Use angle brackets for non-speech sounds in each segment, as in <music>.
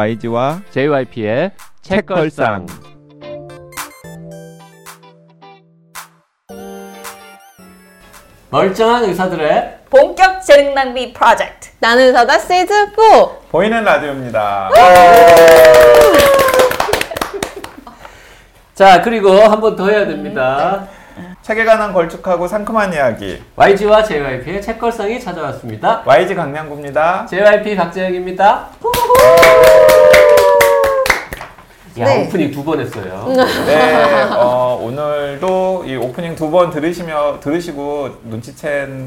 YG와 JYP의 책걸상. 멀쩡한 의사들의 본격 재능 낭비 프로젝트. 나는 사다 시즌 4. 보이는 라디오입니다. 자 그리고 한 번 더 해야 됩니다. 책에 관한 걸쭉하고 상큼한 이야기. YG와 JYP의 책걸상이 찾아왔습니다. YG 강량구입니다. JYP 박재영입니다. 야 네. 오프닝 두 번 했어요. 네, 어, 오늘도 이 오프닝 두 번 들으시며 들으시고 눈치챈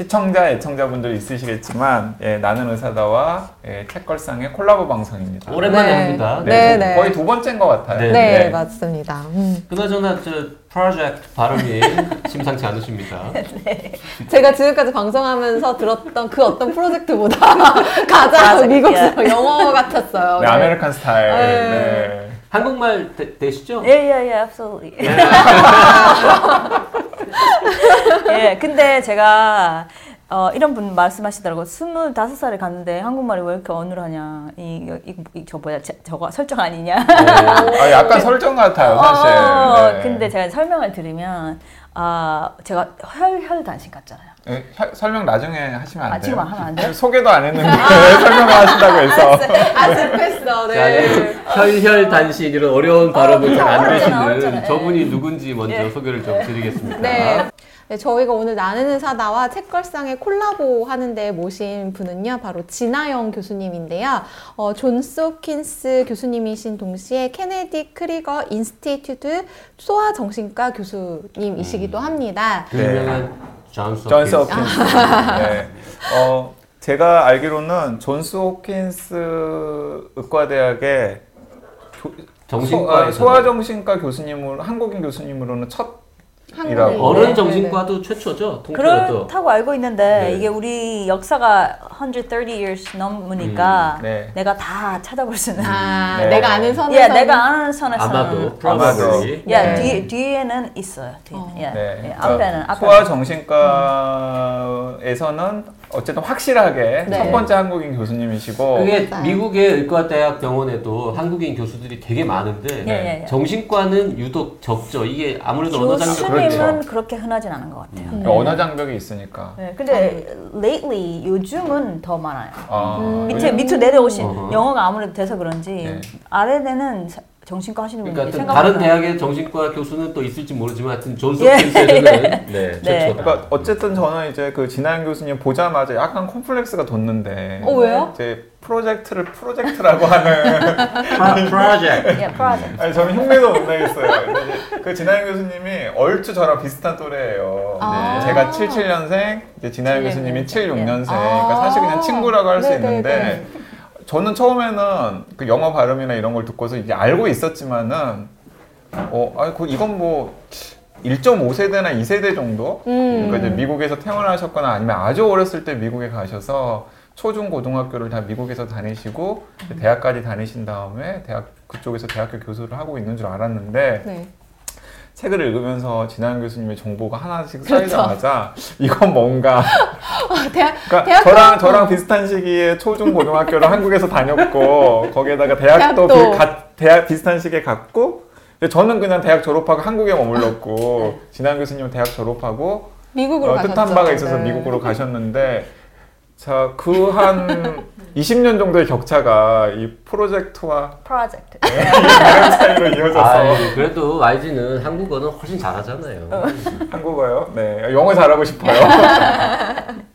시청자, 애청자분들 있으시겠지만 예, 나는 의사다와 예, 책걸상의 콜라보 방송입니다. 오랜만에 네. 합니다. 네, 네. 거의 두 번째인 것 같아요. 네. 네, 맞습니다. 음. 그나저나 저 프로젝트 발음이 <laughs> 심상치 않으십니다. <laughs> 제가 지금까지 방송하면서 들었던 그 어떤 프로젝트보다 <laughs> 가장 맞아. 미국식 영어 같았어요. 네, American 스타일. 네. 네. 한국말 되, 되시죠? 예, 예, 예, absolutely. 예, 근데 제가 어, 이런 분 말씀하시더라고. 25살에 갔는데 한국말이 왜 이렇게 어눌하냐. 이, 이, 이, 저 뭐야, 저, 저거 설정 아니냐. 아, 약간 설정 같아요, 사실. 어, 네. 근데 제가 설명을 들으면, 아, 제가 혈 혈 단신 같잖아요. 예, 혀- 설명 나중에 하시면 안 아, 돼요? 지금 하면 안 돼요? 소개도 안 했는데 <laughs> 설명을 하신다고 해서. 아, 급했어. 자, 네. 네. 혈 혈 단신 이런 어려운 발음을 잘 안 되시는. 저분이 누군지 먼저 예. 소개를 좀 드리겠습니다. 네. 네, 저희가 오늘 나는 의사다와 책걸상에 콜라보 하는데 모신 분은요, 바로 지나영 교수님인데요. 어, 존스 홉킨스 교수님이신 동시에 Kennedy Krieger Institute 소아 정신과 교수님이시기도 합니다. 그 네. 유명한 호킨스. 호킨스. 네. 어, 제가 알기로는 존스 호킨스 의과대학의 교- 정신과에서 소, 아정신과 교수님으로 한국인 교수님으로는 첫. 한국인. 어른 네, 정신과도 최초죠. 통틀어도. 그렇다고 알고 있는데 네. 이게 우리 역사가 130 years 넘으니까 음, 네. 내가 다 찾아볼 수는. 아, 네. 내가 아는 선에서. 예, 내가 아는 선에서는 아마도 아마도. probably. 예, 네. 뒤 뒤에는 있어요. 뒤에. 어. 예. 네. 예, 앞에는 앞에는. 소아 정신과에서는 어쨌든 확실하게 네. 첫 번째 한국인 교수님이시고 그게 맞아요. 미국의 의과대학 병원에도 한국인 교수들이 되게 많은데 예, 예, 예. 정신과는 유독 적죠. 이게 아무래도 언어 장벽 그렇죠. 교수님은 그렇게 흔하진 않은 것 같아요. 그 언어 장벽이 있으니까. 네, 근데 lately 요즘은 더 많아요. 아, 밑에 밑으로 내려오신 어허. 영어가 아무래도 돼서 그런지 네. 아래에는 사- 정신과 하시는 분들이 그러니까 생각보다 다른 대학의 정신과 교수는 또 있을지 모르지만 하여튼 존스 예. 홉킨스에서는 <laughs> 네, 네. 최초다. 그러니까 어쨌든 저는 이제 그 지나영 교수님 보자마자 약간 콤플렉스가 돋는데. 어, 왜요? 이제 프로젝트를 프로젝트라고 하는. <laughs> 프로젝트. 예, 프로젝트. 아니 저는 흉내도 못 내겠어요. 그 진아영 교수님이 얼추 저랑 비슷한 또래예요. 아. 제가 77년생, 이제 진아영 교수님이 76년생. 그러니까 아. 사실 그냥 친구라고 할 수. 있는데 저는 처음에는 그 영어 발음이나 이런 걸 듣고서 이제 알고 있었지만은 어, 아, 그 이건 뭐 1.5세대나 2세대 정도? 음. 그러니까 이제 미국에서 태어나셨거나 아니면 아주 어렸을 때 미국에 가셔서 초중 고등학교를 다 미국에서 다니시고 대학까지 다니신 다음에 대학 그쪽에서 대학교 교수를 하고 있는 줄 알았는데 네. 책을 읽으면서 진한 교수님의 정보가 하나씩 그렇죠. 쌓이자마자 <laughs> 이건 뭔가 대학, 그러니까 대학교- 저랑 저랑 비슷한 시기에 초중 고등학교를 <laughs> 한국에서 다녔고 거기에다가 대학도, 대학도. 비, 가- 대학 비슷한 시기에 갔고 근데 저는 그냥 대학 졸업하고 한국에 머물렀고 진한 교수님은 대학 졸업하고 미국으로 어. 뜻한 바가 있어서 네. 미국으로 가셨는데 자 그 한 <laughs> 20년 정도의 격차가 이 프로젝트와 프로젝트. 다른 차이로 이어져서 아, 그래도 YG는 한국어는 훨씬 잘하잖아요. 한국어요? 네 영어 잘하고 싶어요. <laughs>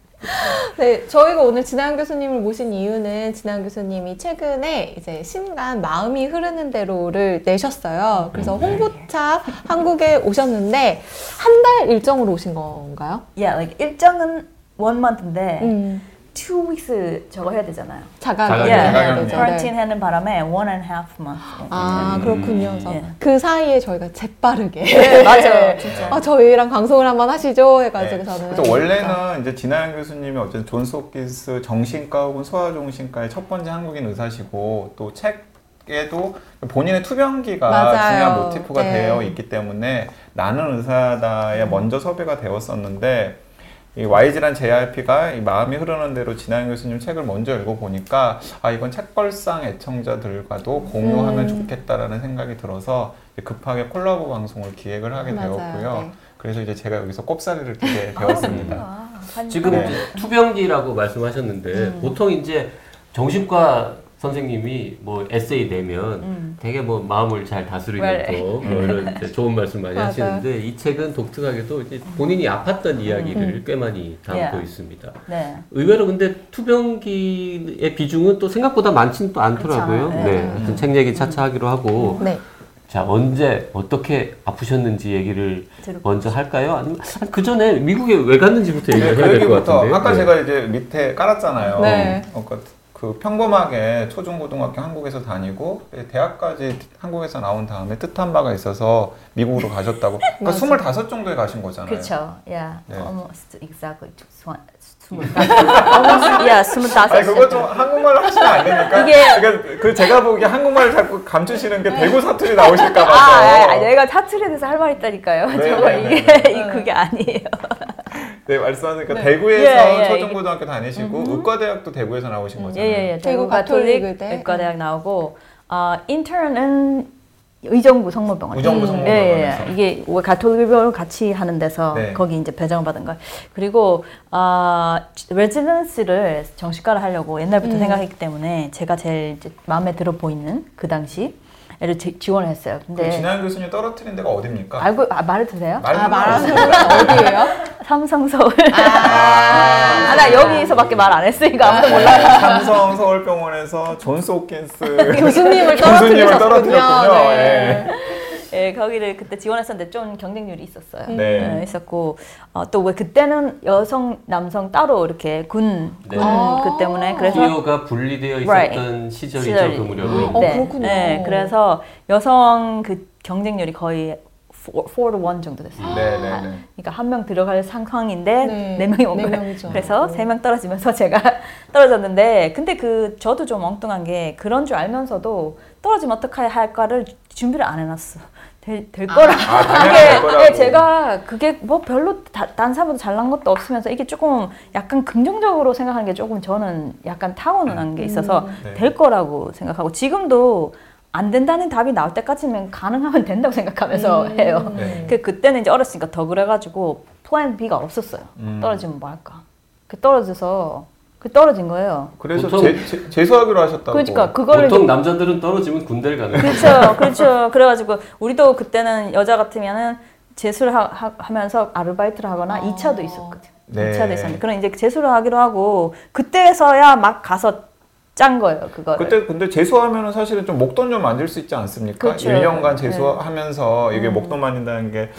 네, 저희가 오늘 진한 교수님을 모신 이유는 진한 교수님이 최근에 이제 신간 마음이 흐르는 대로를 내셨어요. 그래서 홍보차 한국에 오셨는데 한 달 일정으로 오신 건가요? Yeah, like 일정은 one month인데 음, two weeks 저거 해야 되잖아요. 자가격리. 되죠. quarantine 네. 하는 바람에 one and a half month. 아 음. 그렇군요. 그래서 예. 그 사이에 저희가 재빠르게 네, 맞아요, 진짜. 아 저희랑 방송을 한번 하시죠 해가지고 네. 저는 그래서 원래는 이제 진하영 교수님이 어쨌든 존스 홉킨스 정신과 혹은 소아정신과의 첫 번째 한국인 의사시고 또 책에도 본인의 투병기가 맞아요. 중요한 모티프가 네. 되어 있기 때문에 나는 의사다에 먼저 섭외가 되었었는데 이 YG란 JRP가 이 마음이 흐르는 대로 진아영 교수님 책을 먼저 읽어보니까 아 이건 책걸상 애청자들과도 공유하면 좋겠다라는 생각이 들어서 급하게 콜라보 방송을 기획을 하게 맞아요. 되었고요. 네. 그래서 이제 제가 여기서 꼽사리를 끼게 <laughs> 되었습니다. 아, 한- 지금 네. 이제 투병기라고 말씀하셨는데 음. 보통 이제 정신과 선생님이 뭐 에세이 내면 음. 되게 뭐 마음을 잘 다스리는 Right. 거뭐 이런 좋은 말씀 많이. 하시는데 이 책은 독특하게도 이제 본인이 아팠던 이야기를 꽤 많이 담고 Yeah. 있습니다. 네. 의외로 근데 투병기의 비중은 또 생각보다 많지는 또 않더라고요. 그렇죠. 네, 네. 하여튼 책 얘기 차차 하기로 하고 네. 자 언제 어떻게 아프셨는지 얘기를 먼저 할까요? 아니면 그 전에 미국에 왜 갔는지부터 네, 얘기를 그 해야 될것 얘기부터 같은데. 아까 제가 이제 밑에 깔았잖아요. 네. 그러니까 그 평범하게 초중고등학교 한국에서 다니고 대학까지 한국에서 나온 다음에 뜻한 바가 있어서 미국으로 가셨다고. <laughs> 그러니까 25 정도에 가신 거잖아요. 그렇죠. Yeah. 네. Almost exactly. 스물다섯. Almost. <laughs> Yeah, 스물다섯. 아니 그거 좀 한국말 하시면 안 됩니까? 이게- 그러니까 그 제가 보기에 한국말 자꾸 감추시는 게 대구 사투리 나오실까 아, 봐서. 아, 아, 내가 사투리에 대해서 할 말 있다니까요. 네, <laughs> 저거 네, 이게 네. 이- 그게 아니에요. 네 말씀하니까 네. 대구에서 예, 예, 초중고등학교 다니시고 의과대학도 대구에서 나오신 거잖아요. 예예예. 대구 대구 가톨릭. 의과대학 나오고 어, 인턴은 의정부 성모병원. 의정부 음, 성모병원에서. 예, 예. 이게 왜 가톨릭을 같이 하는 데서 네. 거기 이제 배정을 받은 거예요. 그리고 어, 레지던스를 정시과를 하려고 옛날부터 음. 생각했기 때문에 제가 제일 이제 마음에 들어 보이는 그 당시 를 지- 지원을 했어요. 그 근데 진한 교수님 떨어뜨린 데가 어딥니까? 알고 아, 말해도 돼요? 말 아. 건 <laughs> 어디예요? 삼성 서울. 아, 아, 나 여기서밖에 말 안 했으니까 아무도 몰라. 네, 삼성 서울병원에서 존스 홉킨스 교수님을 떨어뜨리셨군요. 떨어뜨렸군요. 네. 예, 거기를 그때 지원했었는데 좀 경쟁률이 있었어요. 네. 예, 있었고 어, 또 왜 그때는 여성, 남성 따로 이렇게 군, 네. 군 아. 그 때문에 그래서 기호가 분리되어 있었던 Right. 시절이죠 시절이. 그 무렵에. 어, 그렇군요. 네, 그래서 여성 그 경쟁률이 거의 4, 4 to 1 정도 됐어요. 네, 네, 네. 그러니까 한 명 들어갈 상황인데 네. 네, 명이 온네 거예요. 명이죠. 그래서 어. 세명 떨어지면서 <laughs> 제가 떨어졌는데 근데 그 저도 좀 엉뚱한 게 그런 줄 알면서도 떨어지면 어떻게 할까를 준비를 안 해놨어. 될, 될 거라. 아, 당연히 그게 될 거라고. 네, 제가 그게 뭐 별로 다, 딴 사람보다 잘난 것도 없으면서 이게 조금 약간 긍정적으로 생각하는 게 조금 저는 약간 타고난 게 있어서 네. 될 거라고 생각하고 지금도 안 된다는 답이 나올 때까지는 가능하면 <laughs> 된다고 생각하면서 음. 해요. 네. 그 그때는 이제 어렸으니까 더 그래가지고 플랜 B가 없었어요. 음. 떨어지면 뭐 할까? 그 떨어져서 그 떨어진 거예요. 그래서 보통- 제, 제, 재수하기로 하셨다고. 그러니까 그거를 보통 남자들은 떨어지면 군대를 가는 거예요. 그렇죠, 그렇죠. 그래가지고 우리도 그때는 여자 같으면은 재수를 하, 면서 아르바이트를 하거나 아. 이 2차도 있었거든. 네. 2차도 있었는데 그런 이제 재수를 하기로 하고 그때서야 막 가서 짠 거예요 그거를. 그때 근데 재수하면은 사실은 좀 목돈 좀 만질 수 있지 않습니까? 그렇죠. 1년간 재수하면서 이게 음. 목돈 만진다는 게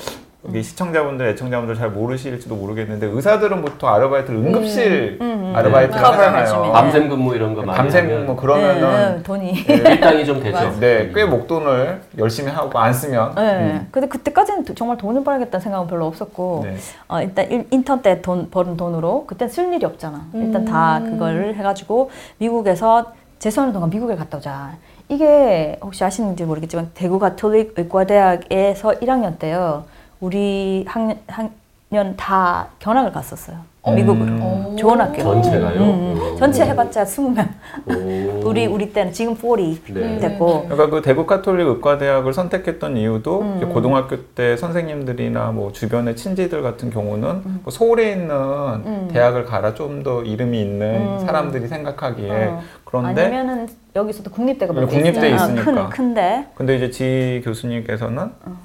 여기 시청자분들, 애청자분들 잘 모르실지도 모르겠는데 의사들은 보통 아르바이트를 응급실 음, 음. 아르바이트를 커버 하잖아요. 밤샘 근무 이런 거 많이 밤샘 뭐 그러면은 네, 네, 돈이. <laughs> 일당이 좀 되죠. 네, 꽤 목돈을 열심히 하고 안 쓰면 네. 음. 근데 그때까지는 도- 정말 돈을 벌겠다는 생각은 별로 없었고 네. 어, 일단 일- 인턴 때 돈 버는 돈으로 그땐 쓸 일이 없잖아. 일단 다 음. 그거를 해가지고 미국에서 재수하는 동안 미국에 갔다 오자. 이게 혹시 아시는지 모르겠지만 대구 가톨릭 의과대학에서 1학년 때요. 우리 학년, 학년 다 견학을 갔었어요. 미국으로. 음. 좋은 학교. 전체가요? 음, 음. 전체 해봤자 20명. 오. 우리 우리 때는 지금 40 네. 됐고. 그러니까 그 대구 카톨릭 의과대학을 선택했던 이유도 음. 고등학교 때 선생님들이나 뭐 주변의 친지들 같은 경우는 뭐 서울에 있는 음. 대학을 가라 좀 더 이름이 있는 음. 사람들이 생각하기에 어. 그런데 아니면은 여기서도 국립대가 네, 몇개 국립대 있잖아. 있으니까. 큰 큰데. 근데 이제 지 교수님께서는 어.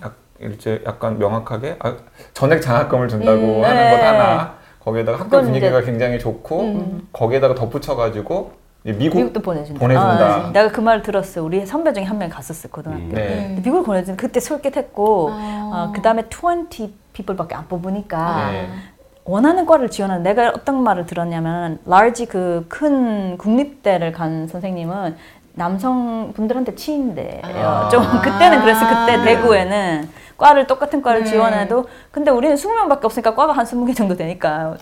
약, 이제 약간 명확하게 아, 전액 장학금을 준다고 음, 하는 네. 것 하나 거기에다가 학교 분위기가 굉장히 좋고 음. 거기에다가 덧붙여가지고 이제 미국 미국 도 보내준다. 보내준다. 아, 내가 그 말 들었어. 우리 선배 중에 한 명 갔었어 고등학교. 음. 네. 미국을 보내준 그때 솔깃했고 아. 어, 그 다음에 20 people밖에 안 뽑으니까 네. 원하는 과를 지원하는 내가 어떤 말을 들었냐면 large 그 큰 국립대를 간 선생님은 남성분들한테 치인대요. 아. 좀 그때는 그래서 그때 아. 대구에는 과를 똑같은 과를 네. 지원해도 근데 우리는 20명밖에 없으니까 과가 한 20개 정도 되니까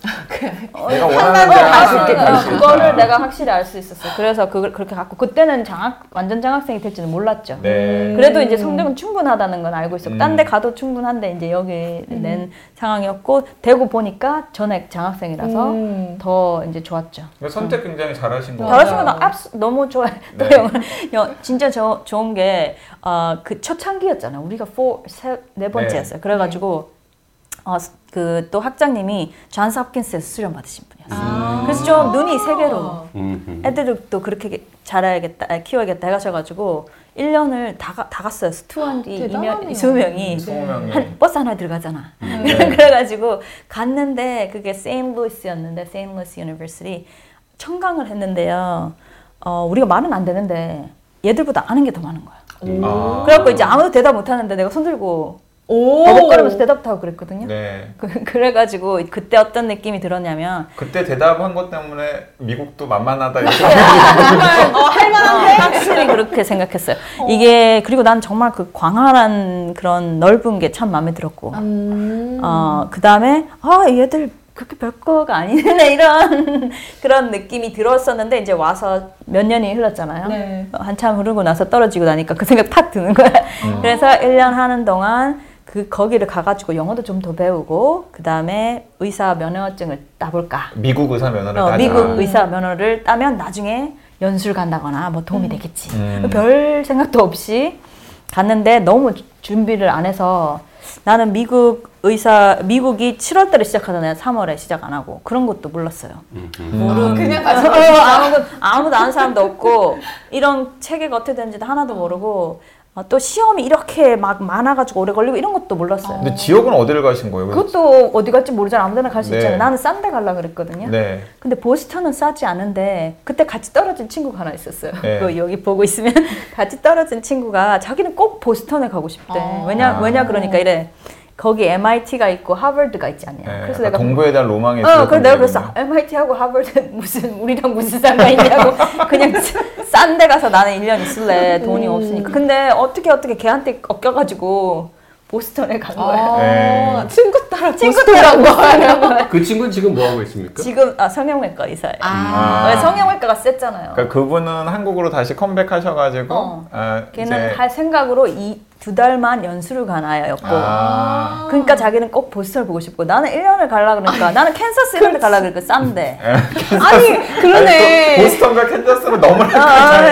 내가 원하는 어, 어, 갈수 있다. 그거를 내가 확실히 알 수 있었어요. 그래서 그걸 그렇게 갖고 그때는 장학 완전 장학생이 될지는 몰랐죠. 네. 그래도 이제 성적은 충분하다는 건 알고 있었고 음. 딴데 가도 충분한데 이제 여기 낸 상황이었고 대구 보니까 전액 장학생이라서 음. 더 이제 좋았죠. 그러니까 선택 굉장히 잘하신 거 맞아요. 잘하신 건 압수 너무 좋아요. 또 네. <laughs> 영어, 영 진짜 저, 좋은 게 어, 그 초창기였잖아요. 우리가 4, 네 번째였어요. 그래가지고 어, 그 또 학장님이 존스 홉킨스에서 수련 받으신 분이었어요. 아. 그래서 좀 눈이 세 개로 음, 음. 애들을 또 그렇게 잘해야겠다, 아, 키워야겠다 해가셔가지고 1년을 다, 가- 다 갔어요. 대단하네요. 20명이. 20명이 한 버스 하나에 들어가잖아. <laughs> 네. 그래가지고 갔는데 그게 세인루이스였는데 Saint Louis University 청강을 했는데요. 어, 우리가 말은 안 되는데 얘들보다 아는 게 더 많은 거야. 아. 그래갖고 이제 아무도 대답 못 하는데 내가 손 들고 오. 버벅거리면서 대답도 하고 그랬거든요. 네. 그, 그래가지고 그때 어떤 느낌이 들었냐면 그때 대답한 것 때문에 미국도 만만하다 <laughs> 이렇게 정말 어, 할만한데. 확실히 그렇게 생각했어요. 이게 그리고 난 정말 그 광활한 그런 넓은 게 참 마음에 들었고 음. 어, 그 다음에, 아, 얘들 그렇게 별거가 아니네, 이런 <laughs> 그런 느낌이 들었었는데, 이제 와서 몇 년이 흘렀잖아요. 네. 어, 한참 흐르고 나서 떨어지고 나니까 그 생각 탁 드는 거야. 그래서 1년 하는 동안 그, 거기를 가가지고 영어도 좀 더 배우고, 그 다음에 의사 면허증을 따볼까. 미국 의사 면허를 어, 따자. 미국 의사 면허를 따면 나중에 연수를 간다거나 뭐 도움이 되겠지. 음. 별 생각도 없이 갔는데 너무 주- 준비를 안 해서 나는 미국 의사 미국이 7월달에 시작하잖아요. 3월에 시작 안 하고 그런 것도 몰랐어요. 음, 음. 음. 그냥 어, 가서 아무도 아무도 아는 사람도 없고 이런 체계가 어떻게 되는지도 하나도 모르고 어, 또 시험이 이렇게 막 많아가지고 오래 걸리고 이런 것도 몰랐어요. 근데 지역은 어디를 가신 거예요? 그것도 어디 갈지 모르잖아. 아무 데나 갈 수 네. 있잖아요. 나는 싼 데 가려고 그랬거든요. 네. 근데 보스턴은 싸지 않은데 그때 같이 떨어진 친구가 하나 있었어요. 네. 그 여기 보고 있으면 <laughs> 같이 떨어진 친구가 자기는 꼭 보스턴에 가고 싶대. 아. 왜냐 아. 왜냐 그러니까 이래. 거기 MIT가 있고 하버드가 있지 않냐. 네. 그래서 내가 동부에 대한 로망이 어, 있었던 그래서 내가. 그랬어. MIT하고 하버드 <laughs> 무슨 우리랑 무슨 상관 있냐고. 그냥 싼 데 가서 나는 1년 있을래. 돈이 음. 없으니까. 근데 어떻게 어떻게 걔한테 꺾여가지고 보스턴에 간 거야. 아, 네. 친구 따라 친구 간 거예요. 그 친구는 지금 뭐 하고 있습니까? 지금 아 성형외과 이사예요. 아. 왜 성형외과가 셌잖아요. 그러니까 그분은 한국으로 다시 컴백하셔가지고 어. 아, 걔는 이제- 할 생각으로 이 두 달만 연수를 간 아이였고 아. 그러니까 자기는 꼭 보스턴을 보고 싶고 나는 1년을 갈라 그러니까 나는 캔사스 이런 데 갈라 그러니까 싼데 <laughs> 아니 그러네. 또 보스턴과 캔자스로 너무 아, 아,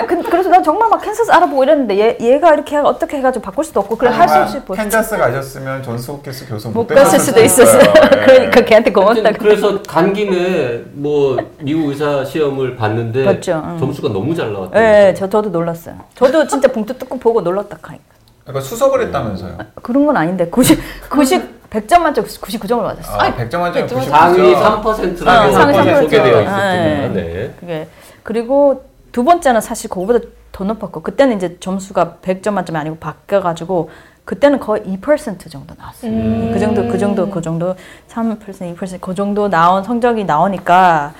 예. 그, 그래서 난 정말 막 캔사스 알아보고 이랬는데 얘, 얘가 이렇게 해- 어떻게 해가지고 바꿀 수도 없고 그래 할 수 없이 보스턴 캔자스 가셨으면 존스 홉킨스 교수 못 갔을 수도 있었어요 예. <laughs> 그러니까 걔한테 고맙다 그래서 간 김에 뭐 미국 의사 시험을 봤는데 봤죠, 응. 점수가 너무 잘 나왔다. 예, 저, 저도 놀랐어요 저도 진짜 봉투 뜯고 보고 놀랐다 하니까 그러니까 수석을 했다면서요? 그런 건 아닌데 90, 90 100점 만점 99점을 맞았어요 아, 100점 만점에 100점 90점. 상위 어, 3%라고 상위 거기에 3%. 소개되어 아, 있었지만, 예. 네. 그게 그리고 두 번째는 사실 그거보다 더 높았고 그때는 이제 점수가 100점 만점이 아니고 바뀌어 가지고 그때는 거의 2% 정도 나왔어요. 음. 그 정도 그 정도 그 정도 3% 2%그 정도 나온 성적이 나오니까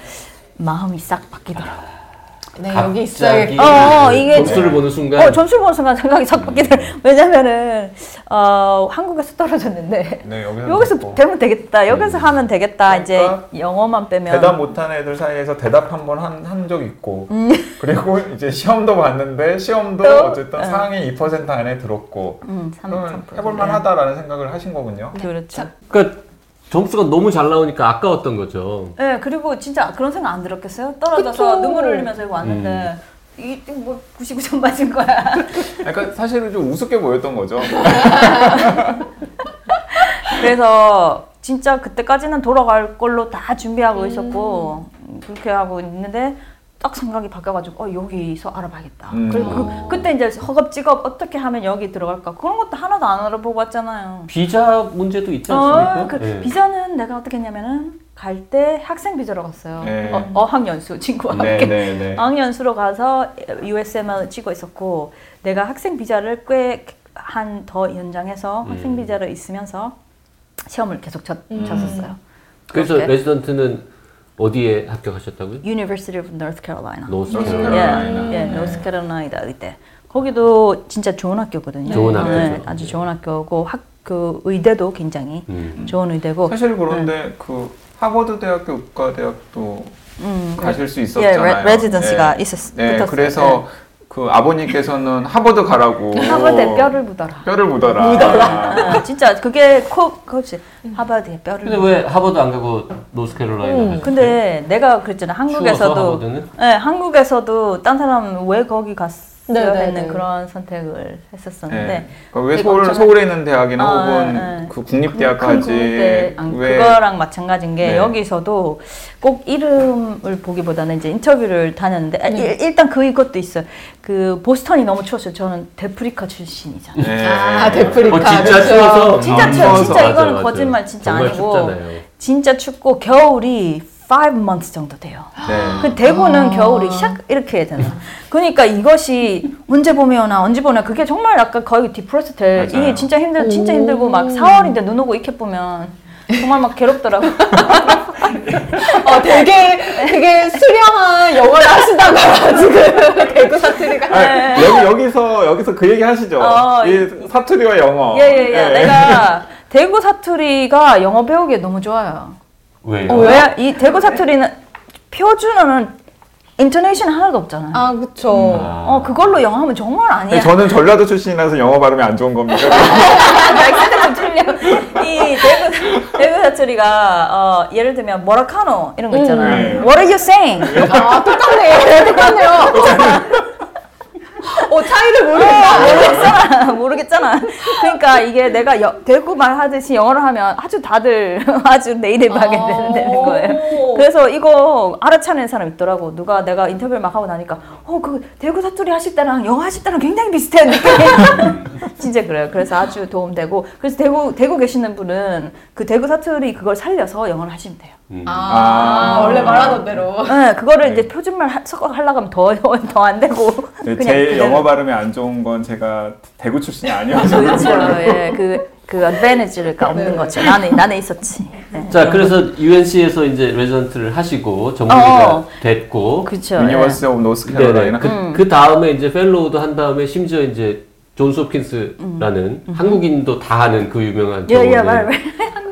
마음이 싹 바뀌더라고요. 네 여기 있어요. 갑자기 어, 어, 이게 점수를 보는 순간 어, 점수 보는 순간 생각이 싹 바뀌더라고요. <laughs> 왜냐면은 어, 한국에서 떨어졌는데 네, 여기서 여기서 듣고. 되면 되겠다. 여기서 하면 되겠다. 그러니까 이제 영어만 빼면 대답 못한 애들 사이에서 대답 한번 한 한 적 있고 <laughs> 그리고 이제 시험도 봤는데 시험도 음. 또? 어쨌든 어. 상위 2% 안에 들었고 음, 3, 그러면 3%. 해볼만 하다라는 생각을 하신 거군요. 그렇죠. 그러니까 점수가 너무 잘 나오니까 아까웠던 거죠. 네, 그리고 진짜 그런 생각 안 들었겠어요? 떨어져서 그쵸. 눈물 흘리면서 여기 왔는데 이게 뭐 99점 맞은 거야. <laughs> 그러니까 사실은 좀 우습게 보였던 거죠. <laughs> 그래서 진짜 그때까지는 돌아갈 걸로 다 준비하고 있었고 그렇게 하고 있는데 딱 생각이 바뀌어가지고 어 여기서 알아봐야겠다. 음. 그리고 그, 그때 이제 허겁지겁 어떻게 하면 여기 들어갈까 그런 것도 하나도 안 알아보고 왔잖아요. 비자 문제도 있지 않습니까? 어, 그 예. 비자는 내가 어떻게 했냐면은 갈 때 학생 비자로 갔어요. 네. 어, 어학연수 친구와 함께. 네네네. 어학연수로 가서 USMLE을 치고 있었고 내가 학생 비자를 꽤 한 더 연장해서 음. 학생 비자로 있으면서 시험을 계속 쳤, 음. 쳤었어요. 그래서 그렇게. 레지던트는 어디에 합격하셨다고요? University of North Carolina. 노스 캐롤라이나. 캐롤라이나. 예, 예, 네. 노스 캐롤라이나 이때 거기도 진짜 좋은 학교거든요. 좋은 네, 학교죠. 아주 좋은 학교고 학 그 의대도 굉장히 음. 좋은 의대고. 사실 그런데 그 하버드 대학교 의과대학도 음, 가실 수 예, 있었잖아요. 레, 레지던시가 네. 있었. 네, 붙었어요. 그래서 그 아버님께서는 하버드 가라고 네. <laughs> 하버드에 뼈를 묻어라. 뼈를 묻어라. 아, 진짜 그게 코 그렇지 하버드에 뼈를. 근데 왜 하버드 안 가고 노스캐롤라이나 음? 근데 내가 그랬잖아 추워서 한국에서도 하버드는? 네, 한국에서도 딴 사람 왜 거기 갔어 요 네, 네, 했는 네. 그런 선택을 했었었는데 네. 그러니까 왜 서울 서울에 있는 대학이나 아, 혹은 네. 그 국립대학까지 큰 국대, 아니, 왜 그거랑 마찬가지인 게 네. 여기서도 꼭 이름을 보기보다는 이제 인터뷰를 다녔는데 아, 네. 일, 일단 그 이것도 있어요. 그 보스턴이 너무 추웠어요. 저는 대프리카 출신이잖아요. 네. 아, 대프리카. 어, 진짜 그렇죠. 추워서 진짜 음, 추워. 진짜 이거는. 거짓말 진짜 아니고. 진짜 춥고 겨울이 5 months 정도 돼요. 네. 그 대구는 아. 겨울이 샥 이렇게 되잖아. 그러니까 이것이 언제 봄이 오나 언제 오나 그게 정말 약간 거의 depress 돼. 맞아요. 이게 진짜 힘들 진짜 힘들고 막 4월인데 눈 오고 이렇게 보면 정말 막 괴롭더라고. <laughs> 어, 되게, 되게 수려한 영어를 하시다가 지금 대구 사투리가. 아, 여기 여기서 여기서 그 얘기 하시죠. 어, 이 사투리와 영어. 예예예. 네. 내가 대구 사투리가 영어 배우기에 너무 좋아요. 왜요? 어, 왜? 이 대구 사투리는 표준어는 인토네이션 하나도 없잖아요. 아, 그쵸. 아. 어 그걸로 영어 하면 정말 아니야. 근데 저는 전라도 출신이라서 영어 발음이 안 좋은 겁니다. <laughs> 액센트 좀 틀려. 이 대구 대구 사투리가 어, 예를 들면 뭐라카노 이런 거 있잖아요. 음. What are you saying? 아, 똑같네. 똑같네요. <laughs> 어, 차 이를 모르겠다. 모르겠잖아. <laughs> 모르겠잖아. 그러니까 이게 내가 여- 대구 말 하듯이 영어를 하면 아주 다들 <laughs> 아주 네이티브하게 아. 되는, 되는 거예요. 그래서 이거 알아차는 사람 있더라고. 누가 내가 인터뷰를 막 하고 나니까 어 그 대구 사투리 하실 때랑 영어 하실 때랑 굉장히 비슷해 느낌이. <laughs> 진짜 그래요. 그래서 아주 도움되고 그래서 대구 대구 계시는 분은 그 대구 사투리 그걸 살려서 영어를 하시면 돼요. 음. 아, 아. 원래 말하던 대로. 네, 그거를 이제 표준말 하- 섞어 하려고 하면 더 더 안 되고 네, 그냥 제. 영어 발음이 안 좋은 건 제가 대구 출신이 아니어서 그렇죠. 예, 그, 그 어드밴티지가 없는 네. 거죠. 나는, 나는 있었지. 네. 자, 그래서 UNC에서 이제 레지던트를 하시고 전문의가 어. 됐고, 그렇죠. University of. 노스캐롤라이나 그, 그 다음에 이제 fellow도 한 다음에 심지어 이제 존스 홉킨스라는 한국인도 다 아는 그 유명한 예, 예, 병원의 말, 말.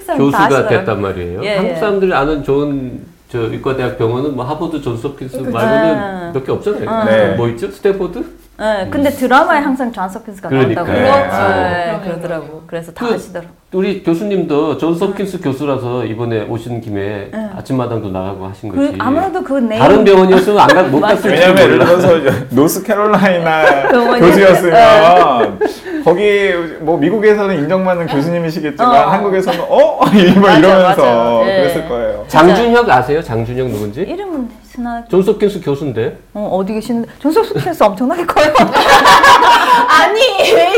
<laughs> 교수가. 됐단 말이에요. 예, 한국 예. 사람들이 아는 좋은 저 의과대학 병원은 뭐 하버드 존스 홉킨스 말고는 아. 몇개 없잖아요. 네. 뭐 있죠? 스탠포드? 예, 근데 드라마에 항상 존스 홉킨스가 그러니까. 나온다고. 그렇죠. 예, 그러면 그러더라고. 그래서 다 그- 아시더라고. 우리 교수님도 존스 홉킨스 교수라서 이번에 오신 김에 아침마당도 나가고 하신 거지. 그, 아무래도 그 name. 다른 병원이었으면 안 가, 못 갔을지 왜냐면 예를. 들어서 노스캐롤라이나 병원이- 교수였으면 거기 뭐 미국에서는 인정받는 교수님이시겠지만 어. 한국에서는 어? <laughs> 뭐 맞아, 이러면서 맞아. 예. 그랬을 거예요. 장준혁 아세요? 장준혁 누군지? 이름은 스나, 존스 홉킨스 교수인데. 어, 어디 계시는데? 존 서킨스 엄청나게 커요. <laughs> 아니,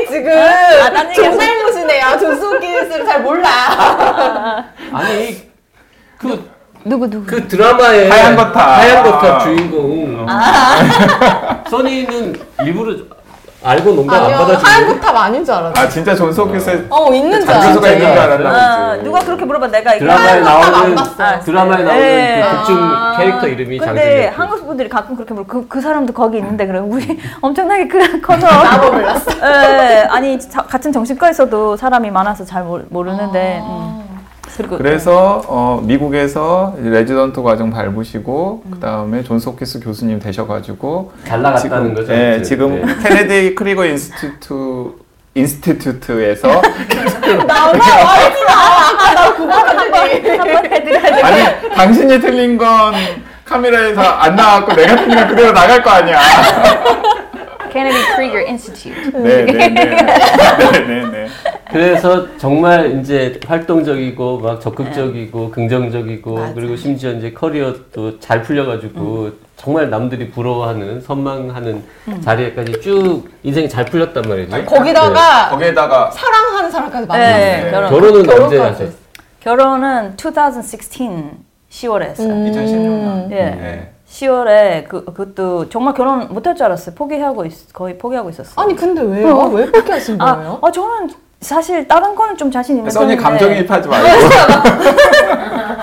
지금. 아, 딴 얘기 존잘못이네요. 존소키스를 잘 몰라. <laughs> 아니 그, 누구, 누구? 그 드라마의 하얀 거탑. 하얀 거탑 아. 주인공 <laughs> 써니는 일부러 알고 농담 안 아니요, 받아주는 거탑 아닌 줄 알았어. 아 진짜 존스 홉킨스의 어, 있는 줄 장교수가 알았어. 있는 줄 알았나 아, 보지. 누가 그렇게 물어봐 내가 이거 드라마에 안 나오는 봤어. 아, 드라마에 나오는 네. 그 극중 아. 캐릭터 이름이 근데 장준혁 한국 분들이 가끔 그렇게 물어 그, 그 사람도 거기 있는데 그래 우리 <laughs> 엄청나게 크, 커서 나도 몰랐어. 예, 아니 자- 같은 정신과에서도 사람이 많아서 잘 모르, 모르는데 음. 그리고 그래서 어, 미국에서 레지던트 과정 밟으시고 그 다음에 존스 홉킨스 교수님 되셔가지고 잘 나갔다는 지금, 거죠. 예, 아무튼. 지금 네. Kennedy Krieger Institu- Institute에서 <laughs> 나 엄마 와이지 마. 나 그거 하는데. 한번 해드려야 돼. 아니 당신이 틀린 건 카메라에서 안 나왔고 내가 틀린 건 그대로 나갈 거 아니야. Kennedy Krieger Institute. 네네 네. 네네네. 그래서 정말 이제 활동적이고 막 적극적이고 긍정적이고 맞아. 그리고 심지어 이제 커리어도 잘 풀려가지고 정말 남들이 부러워하는 선망하는 자리에까지 쭉 인생이 잘 풀렸단 말이죠. 거기다가 거기에다가 사랑하는 사람까지 만났어. 네, 네. 결혼. 결혼은 언제. 하셨어요? 결혼은 2016 10월에 했어요. 음. 2016년. 예. 네. 10월에 그 그것도 정말 결혼 못할 줄 알았어요. 포기하고 있, 거의 포기하고 있었어요. 아니 근데 왜요? 어. 왜 그렇게 하신 아, 거예요? 어, 저는 사실 다른 거는 좀 자신 있는 써니. 감정이입하지 말고.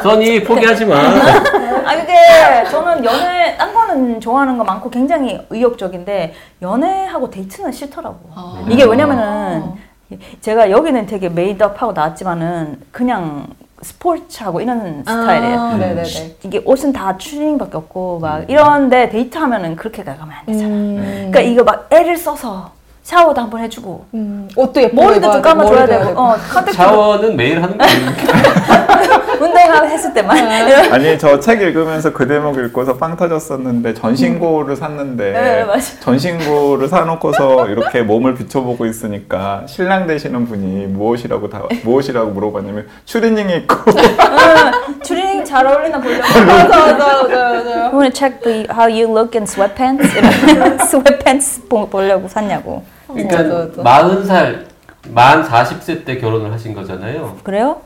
써니 포기하지 마. 아 근데 저는 연애 딴 거는 좋아하는 거 많고 굉장히 의욕적인데 연애하고 데이트는 싫더라고. 아. 이게 왜냐면은 제가 여기는 되게 makeup하고 나왔지만은 그냥 스포츠하고 이런 스타일이에요. 아, 네네네. 이게 옷은 다 추리닝밖에 없고 막 이런데 데이트하면은 그렇게 가면 안 되잖아. 음. 그러니까 이거 막 애를 써서 샤워도 한번 해주고. 음, 옷도 예쁘게 머리도 좀 감아줘야 머리도 되고 어, 컨택트 샤워는 매일 하는 거예요. <laughs> 운동하고 했을 때만. 이런- 아니 저 책 읽으면서 그 대목 읽고서 빵 터졌었는데 전신거울을 샀는데 네, 맞아. 전신거울을 사놓고서 이렇게 몸을 비춰보고 있으니까 신랑 되시는 분이 무엇이라고 다 무엇이라고 물어봤냐면 추리닝 입고. 응, 추리닝 잘 어울리나 보려고 check the, how you look in sweatpants? sweatpants <laughs> 보, 보려고 샀냐고 그러니까 맞아, 맞아. 40살, 만 40세 때 결혼을 하신 거잖아요. 그래요?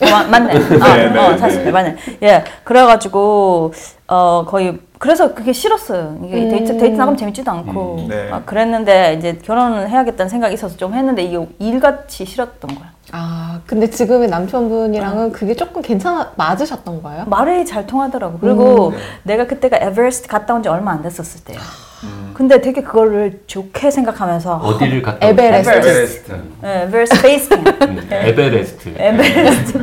어, 마- 맞네. <laughs> 아, 네, 네, 어, 네. 사실 맞네. 예, 그래가지고 어 거의 그래서 그게 싫었어요. 이게 음. 데이트 데이트 나가면 재밌지도 않고 음, 네. 막 그랬는데 이제 결혼을 해야겠다는 생각이 있어서 좀 했는데 이게 일같이 싫었던 거야. 아, 근데 지금의 남편분이랑은 그게 조금 괜찮아, 맞으셨던 거예요? 말이 잘 통하더라고. 그리고 네. 내가 그때가 에베레스트 갔다 온 지 얼마 안 됐었을 때야. 음. 근데 되게 그거를 좋게 생각하면서 어디를 갔다 에베레스트. 에베레스트. 예, 에베레스트 베이스 캠프. 음, 에베레스트. 에베레스트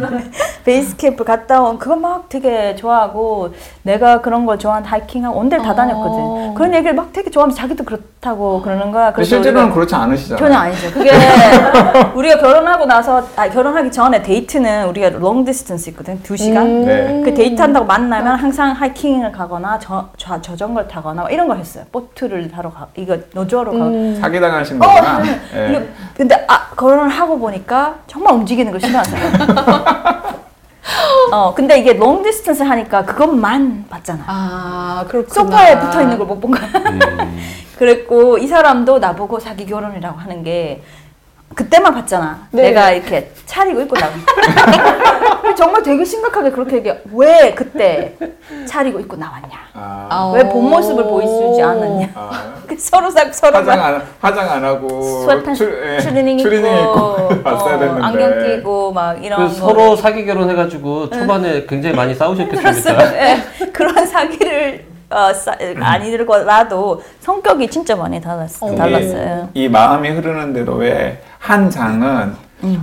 베이스 캠프 갔다 온 그거 막 되게 좋아하고 내가 그런 걸 좋아하는 하이킹하고 온데를 다 어. 다녔거든. 그런 얘기를 막 되게 좋아하면서 자기도 그렇다고 그러는 거야. 근데 그래서 실제로는 그렇지 않으시잖아요. 전혀 아니죠. 그게 <laughs> 우리가 결혼하고 나서 아 결혼하기 전에 데이트는 우리가 long distance 있거든. 두 시간. 음. 네. 그 데이트 한다고 만나면 항상 하이킹을 가거나 저, 저 자전거를 타거나 뭐 이런 걸 했어요. 보트를 타러 가 이거 노 저으러 가. 음. 사기 당하신 어, 거구나. 네. 예. 이거- 근데 아 결혼을 하고 보니까 정말 움직이는 걸 싫어하는 사람. <laughs> 어 근데 이게 long distance 하니까 그것만 봤잖아. 아, 그렇구나. 소파에 붙어 있는 걸 못 본 거야. 음, <laughs> 그랬고 이 사람도 나보고 사기 결혼이라고 하는 게 그때만 봤잖아. 네. 내가 이렇게 차리고 입고 나가. <laughs> 정말 되게 심각하게 그렇게 얘기해. 왜 그때 차리고 입고 나왔냐? 아, 아, 왜본 모습을 보여주지 않았냐? 아, <laughs> 그 서로 사, 서로 화장 안 화장 안 하고 스웨트팬츠 추- 예, 추리닝 입고, <laughs> 왔어야 어, 됐는데. 안경 끼고 막 이런 그 거. 서로 사기 결혼해가지고 초반에 굉장히 많이 싸우셨겠습니다. 그렇습니다. 예, 그런 사기를 어, 싸, 아니더라도 성격이 진짜 많이 달랐, 어. 달랐어요. 이 마음이 흐르는 대로 왜한 장은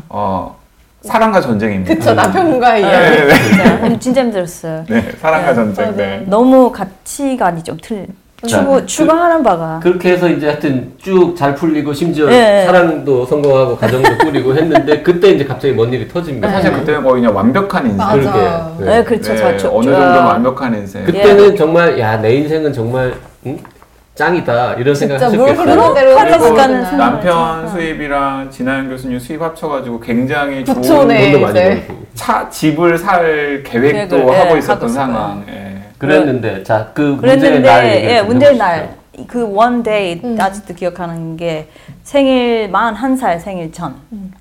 어 사랑과 전쟁입니다. 그쵸, 남편과의 이야기. 네, 네, 진짜, 진짜 힘들었어요. 네, 사랑과 전쟁. 맞아요. 네. 너무 가치관이 좀 틀. 자, 추구 그- 추구하는 바가 그렇게 해서 이제 하여튼 쭉 잘 풀리고 심지어 네. 사랑도 성공하고 가정도 꾸리고 했는데 그때 이제 갑자기 뭔 일이 터집니다. 네. 사실 그때는 거의 그냥 완벽한 인생. 맞아. 그러게. 네. 네, 그렇죠. 네, 저, 저, 어느 저- 정도 완벽한 인생. 그때는 정말 야 내 인생은 정말 응? 짱이다 이런 생각하셨겠어요. 남편 어. 수입이랑 진하영 교수님 수입 합쳐가지고 굉장히 좋은 돈도 많이. 벌고. 차 집을 살 계획도 계획을, 하고 예, 있었던. 상황. 예. 그랬는데 자그 문제의 그랬는데 날예좀 문제의. 날그 원데이 음. 아직도 기억하는 게 생일 41살 생일 전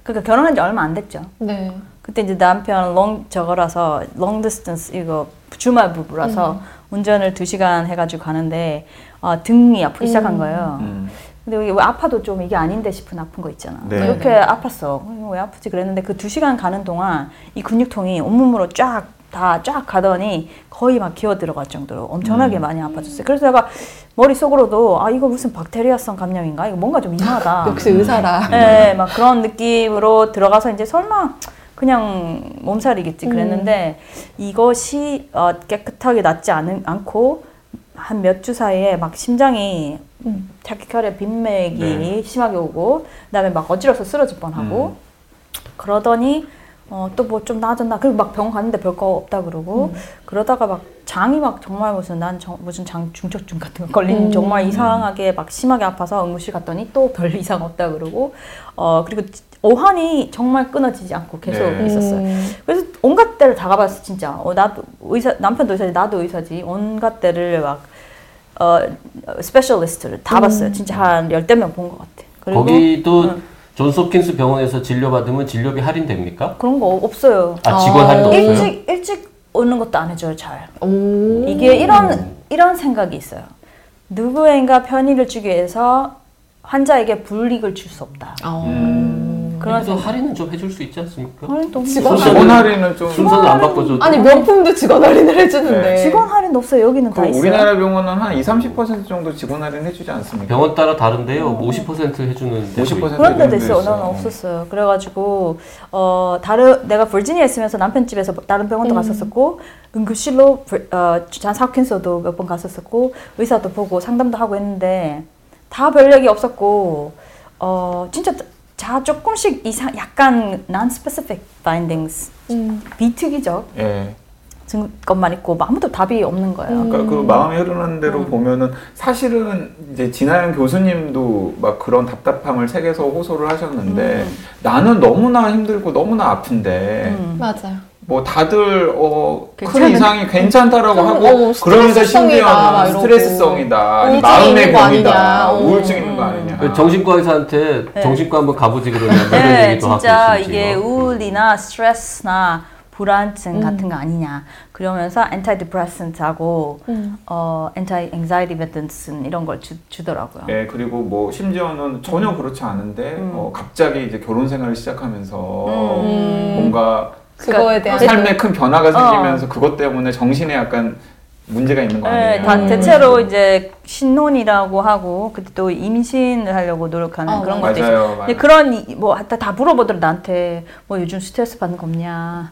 그러니까 결혼한 지 얼마 안 됐죠 네. 그때 이제 남편 롱 저거라서 롱 디스턴스 이거 주말 부부라서 음. 운전을 2시간 해 가지고 가는데 어, 등이 아프기 시작한 음. 거예요 음. 근데 이게 왜 아파도 좀 이게 아닌데 싶은 아픈 거 있잖아. 네. 이렇게 아팠어. 어, 왜 아프지? 그랬는데 그두 시간 가는 동안 이 근육통이 온몸으로 쫙 다 쫙 가더니 거의 막 기어 들어갈 정도로 엄청나게 음. 많이 아파졌어요. 그래서 내가 머릿속으로도 아 이거 무슨 박테리아성 감염인가? 이거 뭔가 좀 이상하다. <laughs> 역시 의사라. 네, 막 그런 느낌으로 들어가서 이제 설마 그냥 몸살이겠지 그랬는데 이것이 어, 깨끗하게 낫지 않은, 않고 한 몇 주 사이에 막 심장이 음. 타키카르 빈맥이 네. 심하게 오고 그다음에 막 어지러워서 쓰러질 뻔하고 그러더니 어, 또 뭐 좀 나아졌나 그리고 막 병원 갔는데 별거 없다 그러고 그러다가 막 장이 막 정말 무슨 난 정, 무슨 장 중척증 같은 거 걸린 음. 정말 이상하게 막 심하게 아파서 응급실 갔더니 또 별 이상 없다 그러고 어 그리고 오한이 정말 끊어지지 않고 계속 네. 있었어요. 음. 그래서 온갖 데를 다 가봤어 진짜. 어, 나도 의사 남편도 의사지 나도 의사지 온갖 데를 막 어, specialist를 다 음. 봤어요. 진짜 한 열댓 명 본 것 같아. 그리고 거기도 응. 존스홉킨스 병원에서 진료받으면 진료비 할인됩니까? 그런 거 없어요. 아 직원 아. 할인도 없어요? 일찍 일찍 오는 것도 안 해줘요 잘. 오. 이게 이런 이런 생각이 있어요. 누구인가 편의를 주기 위해서 환자에게 불이익을 줄 수 없다. 어. 음. 그런 그래서 할인은 좀 해줄 수 있지 않습니까? 할인도 직원. 직원 할인은 좀 순서는 안 바꿔줘도 아니 명품도 직원 할인을 해주는데. 네. 직원 할인도 없어요. 여기는 다그 있어요. 우리나라 병원은 한 2, 30% 정도 직원 할인 해주지 않습니까? 병원 따라 다른데요. 50% 해주는 데도 50% 있고. 그런 데도 있어요. 있어요. 나는 없었어요. 그래가지고 어 다른 내가 버지니아 있으면서 남편 집에서 다른 병원도 갔었었고 응급실로 어잔 사킨서도 몇 번 갔었었고 의사도 보고 상담도 하고 했는데 다별 얘기 없었고 어 진짜 자 조금씩 이상 약간 non-specific findings 음. 비특이적 예. 것만 있고 뭐 아무도 답이 없는 거예요. 그러니까 그 마음이 흐르는 대로 보면은 사실은 이제 진하영 교수님도 막 그런 답답함을 책에서 호소를 하셨는데 나는 너무나 힘들고 너무나 아픈데 음. 맞아요. 뭐 다들 어, 큰 괜찮은- 이상이 괜찮다라고 음, 하고 어, 그러면서 스트레스성이다, 막 심지어는 이러고. 스트레스성이다 마음의 병이다. 우울증 음. 있는 거 아니냐 그 정신과 의사한테 네. 정신과 한번 가보지 그러냐 뭐 이런 네, 얘기도 진짜 이게 뭐. 우울이나 스트레스나 불안증 음. 같은 거 아니냐. 그러면서 antidepressant하고 음. 어 anti-anxiety medicine 이런 걸 주, 주더라고요. 예, 그리고 뭐 심지어는 전혀 그렇지 않은데 음. 어, 갑자기 이제 결혼 생활을 시작하면서 음. 뭔가 그거에 대한 삶에 큰 변화가 어. 생기면서 그것 때문에 정신에 약간 문제가 있는 거 네, 아니에요? 다 음. 대체로 이제 신혼이라고 하고 그때 또 임신을 하려고 노력하는 어, 그런 맞아요. 것도 있어요. 맞아요, 근데 맞아요. 그런 이- 뭐 하다 다 물어보더라 나한테 뭐 요즘 스트레스 받는 거 없냐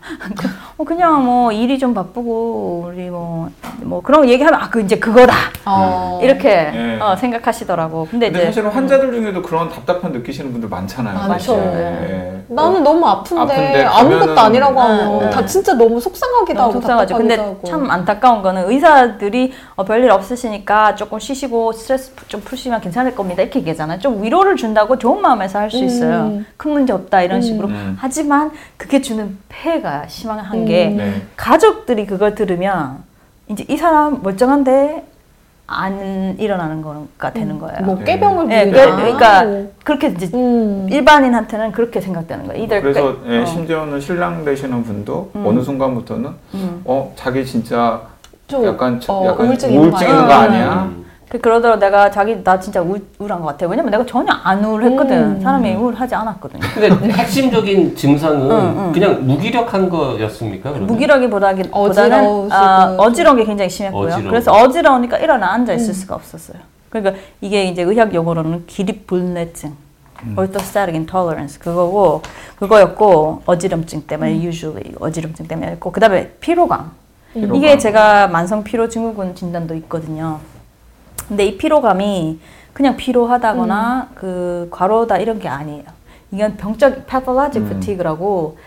어, <laughs> 그냥 뭐 일이 좀 바쁘고 우리 뭐 뭐 그런 거 얘기하면 아 그 이제 그거다 어. 이렇게 예. 어, 생각하시더라고 근데 근데 이제 사실은 환자들 중에도 그런 답답한 느끼시는 분들 많잖아요. 많죠. 사실. 네. 예. 나는 너무 아픈데, 아픈데 아무것도 아니라고 하면 네. 다 진짜 너무 속상하기도 하고 속상하죠. 근데 답답하기도 하고. 참 안타까운 거는 의사들이 어, 별일 없으시니까 조금 쉬시고 스트레스 푸- 좀 푸시면 괜찮을 겁니다. 이렇게 얘기하잖아요. 좀 위로를 준다고 좋은 마음에서 할 수 있어요. 음. 큰 문제 없다 이런 음. 식으로. 음. 하지만 그게 주는 폐해가 심한 게 음. 네. 가족들이 그걸 들으면 이제 이 사람 멀쩡한데 안 일어나는 거가 되는 거예요. 뭐 네. 깨병을 네, 부리다. 그러니까 그렇게 이제 음. 일반인한테는 그렇게 생각되는 거예요. 이들 그래서 빼- 예, 어. 심지어는 신랑 되시는 분도 음. 어느 순간부터는 음. 어 자기 진짜 좀 약간 저- 어, 약간 우울증 우울증 있는 있는 거거 아니야? 음. 그 그러더라고 내가 자기 나 진짜 우울, 우울 한 것 같아. 왜냐면 내가 전혀 안 우울했거든. 음. 사람이 우울하지 않았거든요. 근데 핵심적인 증상은 응, 응. 그냥 무기력한 거였습니까? 그러면? 무기력이보다는 어지러우시고. 아, 어지러운 게 굉장히 심했고요. 어지러움. 그래서 어지러우니까 일어나 앉아 있을 음. 수가 없었어요. 그러니까 이게 이제 의학 용어로는 기립불내증, 음. orthostatic intolerance 그거고 그거였고 어지럼증 때문에 음. usually 어지럼증 때문에였고 그다음에 피로감. 피로감. 이게 제가 만성 피로 증후군 진단도 있거든요. 근데 이 피로감이 그냥 피로하다거나 음. 그 과로다 이런 게 아니에요. 이건 병적 pathologic 음. fatigue라고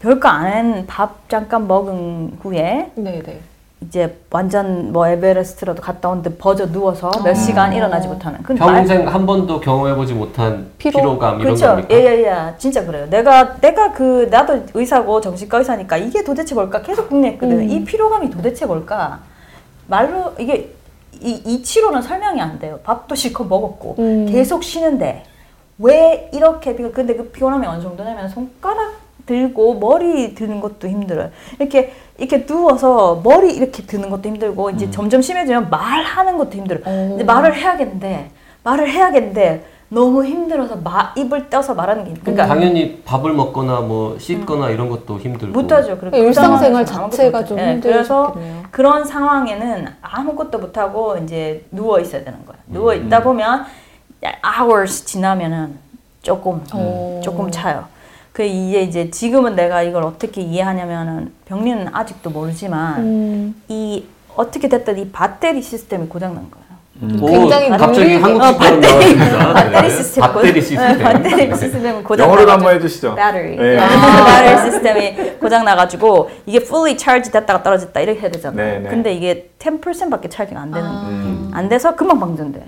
별거 안밥 잠깐 먹은 후에 네네. 이제 완전 뭐 에베레스트라도 갔다 온데 버저 누워서 몇 아. 시간 일어나지 못하는. 말- 평생 한 번도 경험해보지 못한 피로? 피로? 감 이런 그렇죠. 겁니까? 예예 예. 진짜 그래요. 내가 내가 그 나도 의사고 정신과 의사니까 이게 도대체 뭘까 계속 궁리했거든. 음. 이 피로감이 도대체 뭘까? 말로 이게 이, 이 치료는 설명이 안 돼요. 밥도 실컷 먹었고 음. 계속 쉬는데 왜 이렇게 피 근데 그 피곤함이 어느 정도냐면 손가락 들고 머리 드는 것도 힘들어요. 이렇게 이렇게 누워서 머리 이렇게 드는 것도 힘들고 이제 점점 심해지면 말하는 것도 힘들어요. 오. 이제 말을 해야겠는데 말을 해야겠는데 너무 힘들어서 마, 입을 떼서 말하는 게 그러니까 당연히 밥을 먹거나 뭐 씻거나 이런 것도 힘들고 못하죠. 그러니까 일상생활 자체가 좀. 예, 그래서 힘드셨겠네요. 그런 상황에는 아무것도 못하고 이제 누워 있어야 되는 거야. 누워 음. 있다 보면 hours 지나면은 조금 어. 조금 차요. 그 이게 이제 지금은 내가 이걸 어떻게 이해하냐면은 병리는 아직도 모르지만 음. 이 어떻게 됐든 이 배터리 시스템이 고장 난 거예요. 오, 굉장히 갑자기 능력이- 한국 어, 나왔습니다. 배터리 네. 시스템 배터리 시스템. 네, 배터리 시스템은 고장 영어로도 나가지고 한번 해주시죠. battery. 네. 아, battery 시스템이 고장 나가지고 이게 fully charge 됐다가 떨어졌다 이렇게 해야 되잖아요. 네, 네. 근데 이게 10%밖에 차지가 안 되는 아. 음. 안 돼서 금방 방전돼.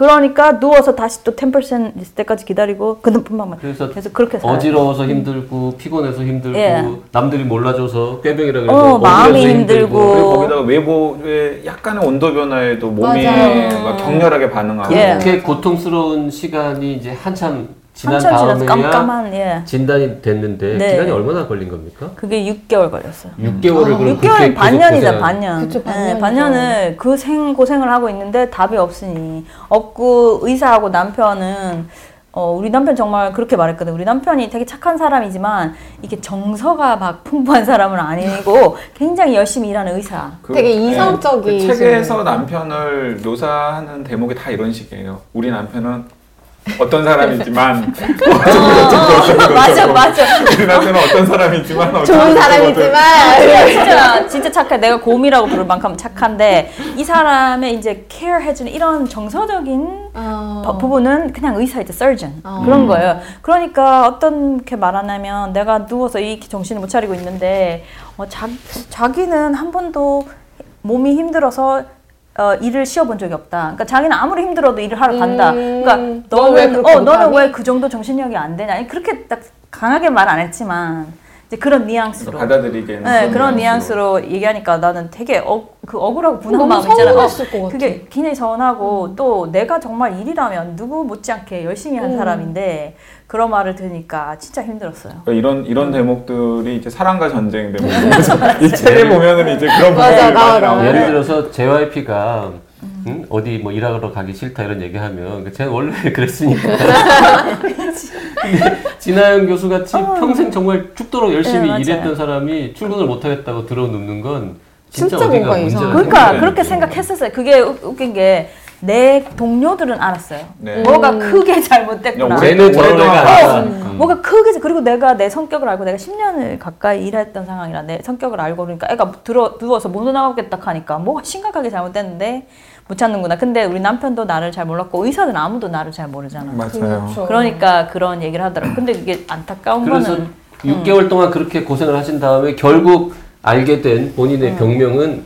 그러니까 누워서 다시 또 10% 있을 때까지 기다리고 그다음 금방 그래서 계속 그렇게 살아요. 어지러워서 힘들고 피곤해서 힘들고 예. 남들이 몰라줘서 꾀병이라 그래서 어, 마음이 힘들고. 그리고 거기다가 외부의 약간의 온도 변화에도 몸이 맞아요. 막 격렬하게 반응하고 예. 그렇게 고통스러운 시간이 이제 한참 지난 다음에야 깜깜한 예. 진단이 됐는데 네. 기간이 얼마나 걸린 겁니까? 그게 6개월 걸렸어요. 6개월을 그럼 6개월이 그렇게 반년이죠, 계속 고생한- 반년. 그쵸, 네, 반년이죠. 반년을 그 생 고생을 하고 있는데 답이 없으니 없고 의사하고 남편은 어, 우리 남편 정말 그렇게 말했거든. 우리 남편이 되게 착한 사람이지만 이게 정서가 막 풍부한 사람은 아니고 굉장히 열심히 일하는 의사. 그- 되게 네, 이성적인 그 책에서 남편을 묘사하는 대목이 다 이런 식이에요. 우리 남편은 어떤 사람이지만 <laughs> 맞아, 맞아. 우리 남편은 어떤 사람이지만 좋은 사람이지만 진짜 진짜 착해. 내가 곰이라고 부를 만큼 착한데 이 사람의 이제 케어 해주는 이런 정서적인 어. 부- 부분은 그냥 의사이자 surgeon 어. 그런 거예요. 그러니까 어떻게 말하냐면 내가 누워서 이 정신을 못 차리고 있는데 어, 자, 자기는 한 번도 몸이 힘들어서 어, 일을 쉬어본 적이 없다. 그러니까 자기는 아무리 힘들어도 일을 하러 간다. 음, 그러니까 너는 어 너는? 왜 그 정도 정신력이 안 되냐? 그렇게 딱 강하게 말 안 했지만 이제 그런 뉘앙스로. 받아들이기에는 네, 그런 뉘앙스로. 뉘앙스로 얘기하니까 나는 되게 어, 그 억울하고 분한 너무 마음 있잖아. 어. 그게 굉장히 서운하고 또 내가 정말 일이라면 누구 못지않게 열심히 한 음. 사람인데 그런 말을 들으니까 진짜 힘들었어요. 그러니까 이런 이런 대목들이 이제 사랑과 전쟁 대목이죠. 이 책에 보면은 이제 그런 나와, 많이. 나오는데 예를 들어서 JYP가 응? 어디 뭐 일하러 가기 싫다 이런 얘기하면 그 제가 원래 <laughs> 그랬으니까. 근데 진아영 교수 같이 평생 정말 죽도록 열심히 네. 일했던 사람이 출근을 못 하겠다고 들어눕는 건 진짜, 진짜 뭔가 문제가 이상하네. 그러니까 그렇게 생각했었어요. 그게 웃- 웃긴 게 내 동료들은 알았어요. 네. 뭐가 음. 크게 잘못됐구나. 쟤는 저런 애가. 어, 음. 뭐가 크게 그리고 내가 내 성격을 알고 내가 10년을 가까이 일했던 상황이라 내 성격을 알고 그러니까 애가 들어 누워서 못 나가겠다 하니까 뭐가 심각하게 잘못됐는데 못 찾는구나. 근데 우리 남편도 나를 잘 몰랐고 의사는 아무도 나를 잘 모르잖아. 맞아요. 그렇죠. 그러니까 그런 얘기를 하더라고. 근데 그게 안타까운 그래서 거는 6개월 동안 그렇게 고생을 하신 다음에 결국 알게 된 본인의 병명은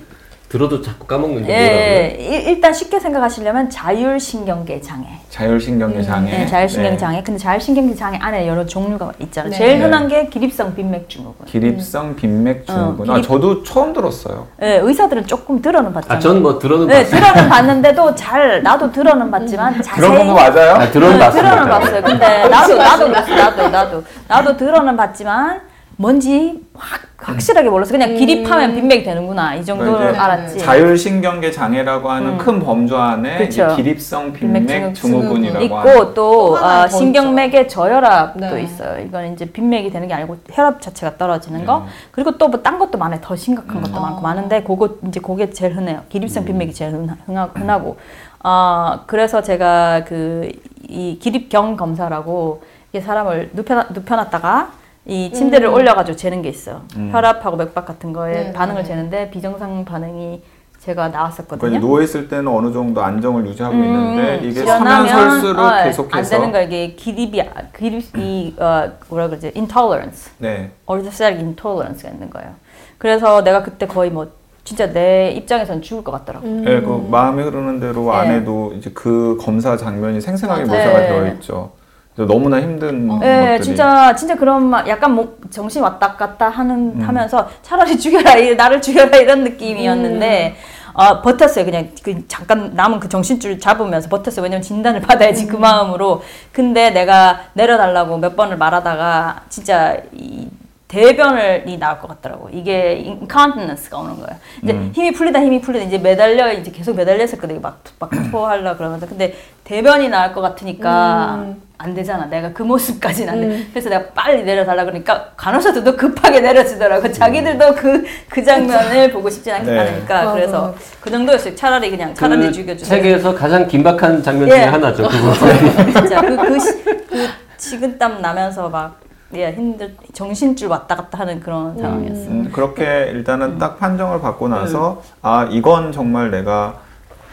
들어도 자꾸 까먹는 게 예, 뭐라고요? 예. 일- 일단 쉽게 생각하시려면 자율신경계 장애. 자율신경계 장애. 네, 자율신경 장애. 근데 자율신경 장애 안에 여러 종류가 있잖아요. 네. 제일 네. 흔한 게 기립성 빈맥 증후군. 기립성 빈맥 증후군. 어, 아, 기립- 저도 처음 들었어요. 예, 의사들은 조금 들어는 봤잖아요. 아, 전 뭐 들어는 네, 봤어요. 들어는 봤는데도 잘 나도 들어는 봤지만 자세히 그런 거 맞아요? 아, 들어는 네, 봤습니다. 들어는 봤어요. 근데 나도 나도. 나도 나도 나도 들어는 봤지만 뭔지 확 확실하게 몰랐어. 그냥 기립하면 빈맥이 되는구나 이 정도를 그러니까 이제 알았지. 자율신경계 장애라고 하는 음. 큰 범주 안에 그쵸. 이제 기립성 빈맥 빈맥 증후군 증후군이라고 하는 있고 또또 어, 더 신경맥의 저혈압도 네. 있어요. 이건 이제 빈맥이 되는 게 아니고 혈압 자체가 떨어지는 네. 거. 그리고 또 뭐 딴 것도 많아요. 더 심각한 것도 음. 많고 아. 많은데 그거 이제 그게 제일 흔해요. 기립성 음. 빈맥이 제일 흔하, 흔하- 흔하고. 어, 그래서 제가 그 이 기립경 검사라고 이게 사람을 눕혀 눕혀놨다가 이 침대를 음. 올려가지고 재는 게 있어요. 음. 혈압하고 맥박 같은 거에 네, 반응을 네. 재는데 비정상 반응이 제가 그러니까 나왔었거든요. 이제 누워 있을 때는 어느 정도 안정을 유지하고 있는데 이게 서면 설수록 어, 안 계속해서 되는 거야 이게 기립이 기립이 어 뭐라 그러지 intolerance 네. orthostatic intolerance가 있는 거예요. 그래서 내가 그때 거의 뭐 진짜 내 입장에선 죽을 것 같더라고. 음. 예, 그 마음에 흐르는 대로 네. 안에도 이제 그 검사 장면이 생생하게. 묘사가 네. 되어 있죠. 너무나 힘든 어. 예, 것들이 진짜 진짜 그런 막 약간 뭐 정신 왔다 갔다 하는 음. 하면서 차라리 <laughs> 죽여라 이- 나를 죽여라 이런 느낌이었는데 어, 버텼어요. 그냥 그 잠깐 남은 그 정신줄 잡으면서 버텼어요. 왜냐면 진단을 <laughs> 받아야지 그 마음으로. 근데 내가 내려달라고 몇 번을 말하다가 진짜 이 대변을이 나올 것 같더라고. 이게 incontinence가 오는 거예요. 이제 음. 힘이 풀리다 힘이 풀리다 이제 매달려 이제 계속 매달려 있었거든요. 막막 토하려 그러면서 근데 대변이 나올 것 같으니까 음. 안 되잖아. 내가 그 모습까지는 안 돼. 음. 그래서 내가 빨리 내려달라 그러니까 간호사들도 급하게 내려주더라고. 자기들도 그, 그 장면을 보고 싶지 않, 네. 않으니까. 그래서 그 정도였어요. 차라리 그냥 차라리 그 죽여주세요. 책에서 가장 긴박한 장면 예. 중에 하나죠. 그. <laughs> 진짜 그, 그, 시- 그 식은땀 나면서 막 예, 힘들 정신줄 왔다 갔다 하는 그런 상황이었어요. 음, 그렇게 일단은 딱 판정을 받고 나서 아 이건 정말 내가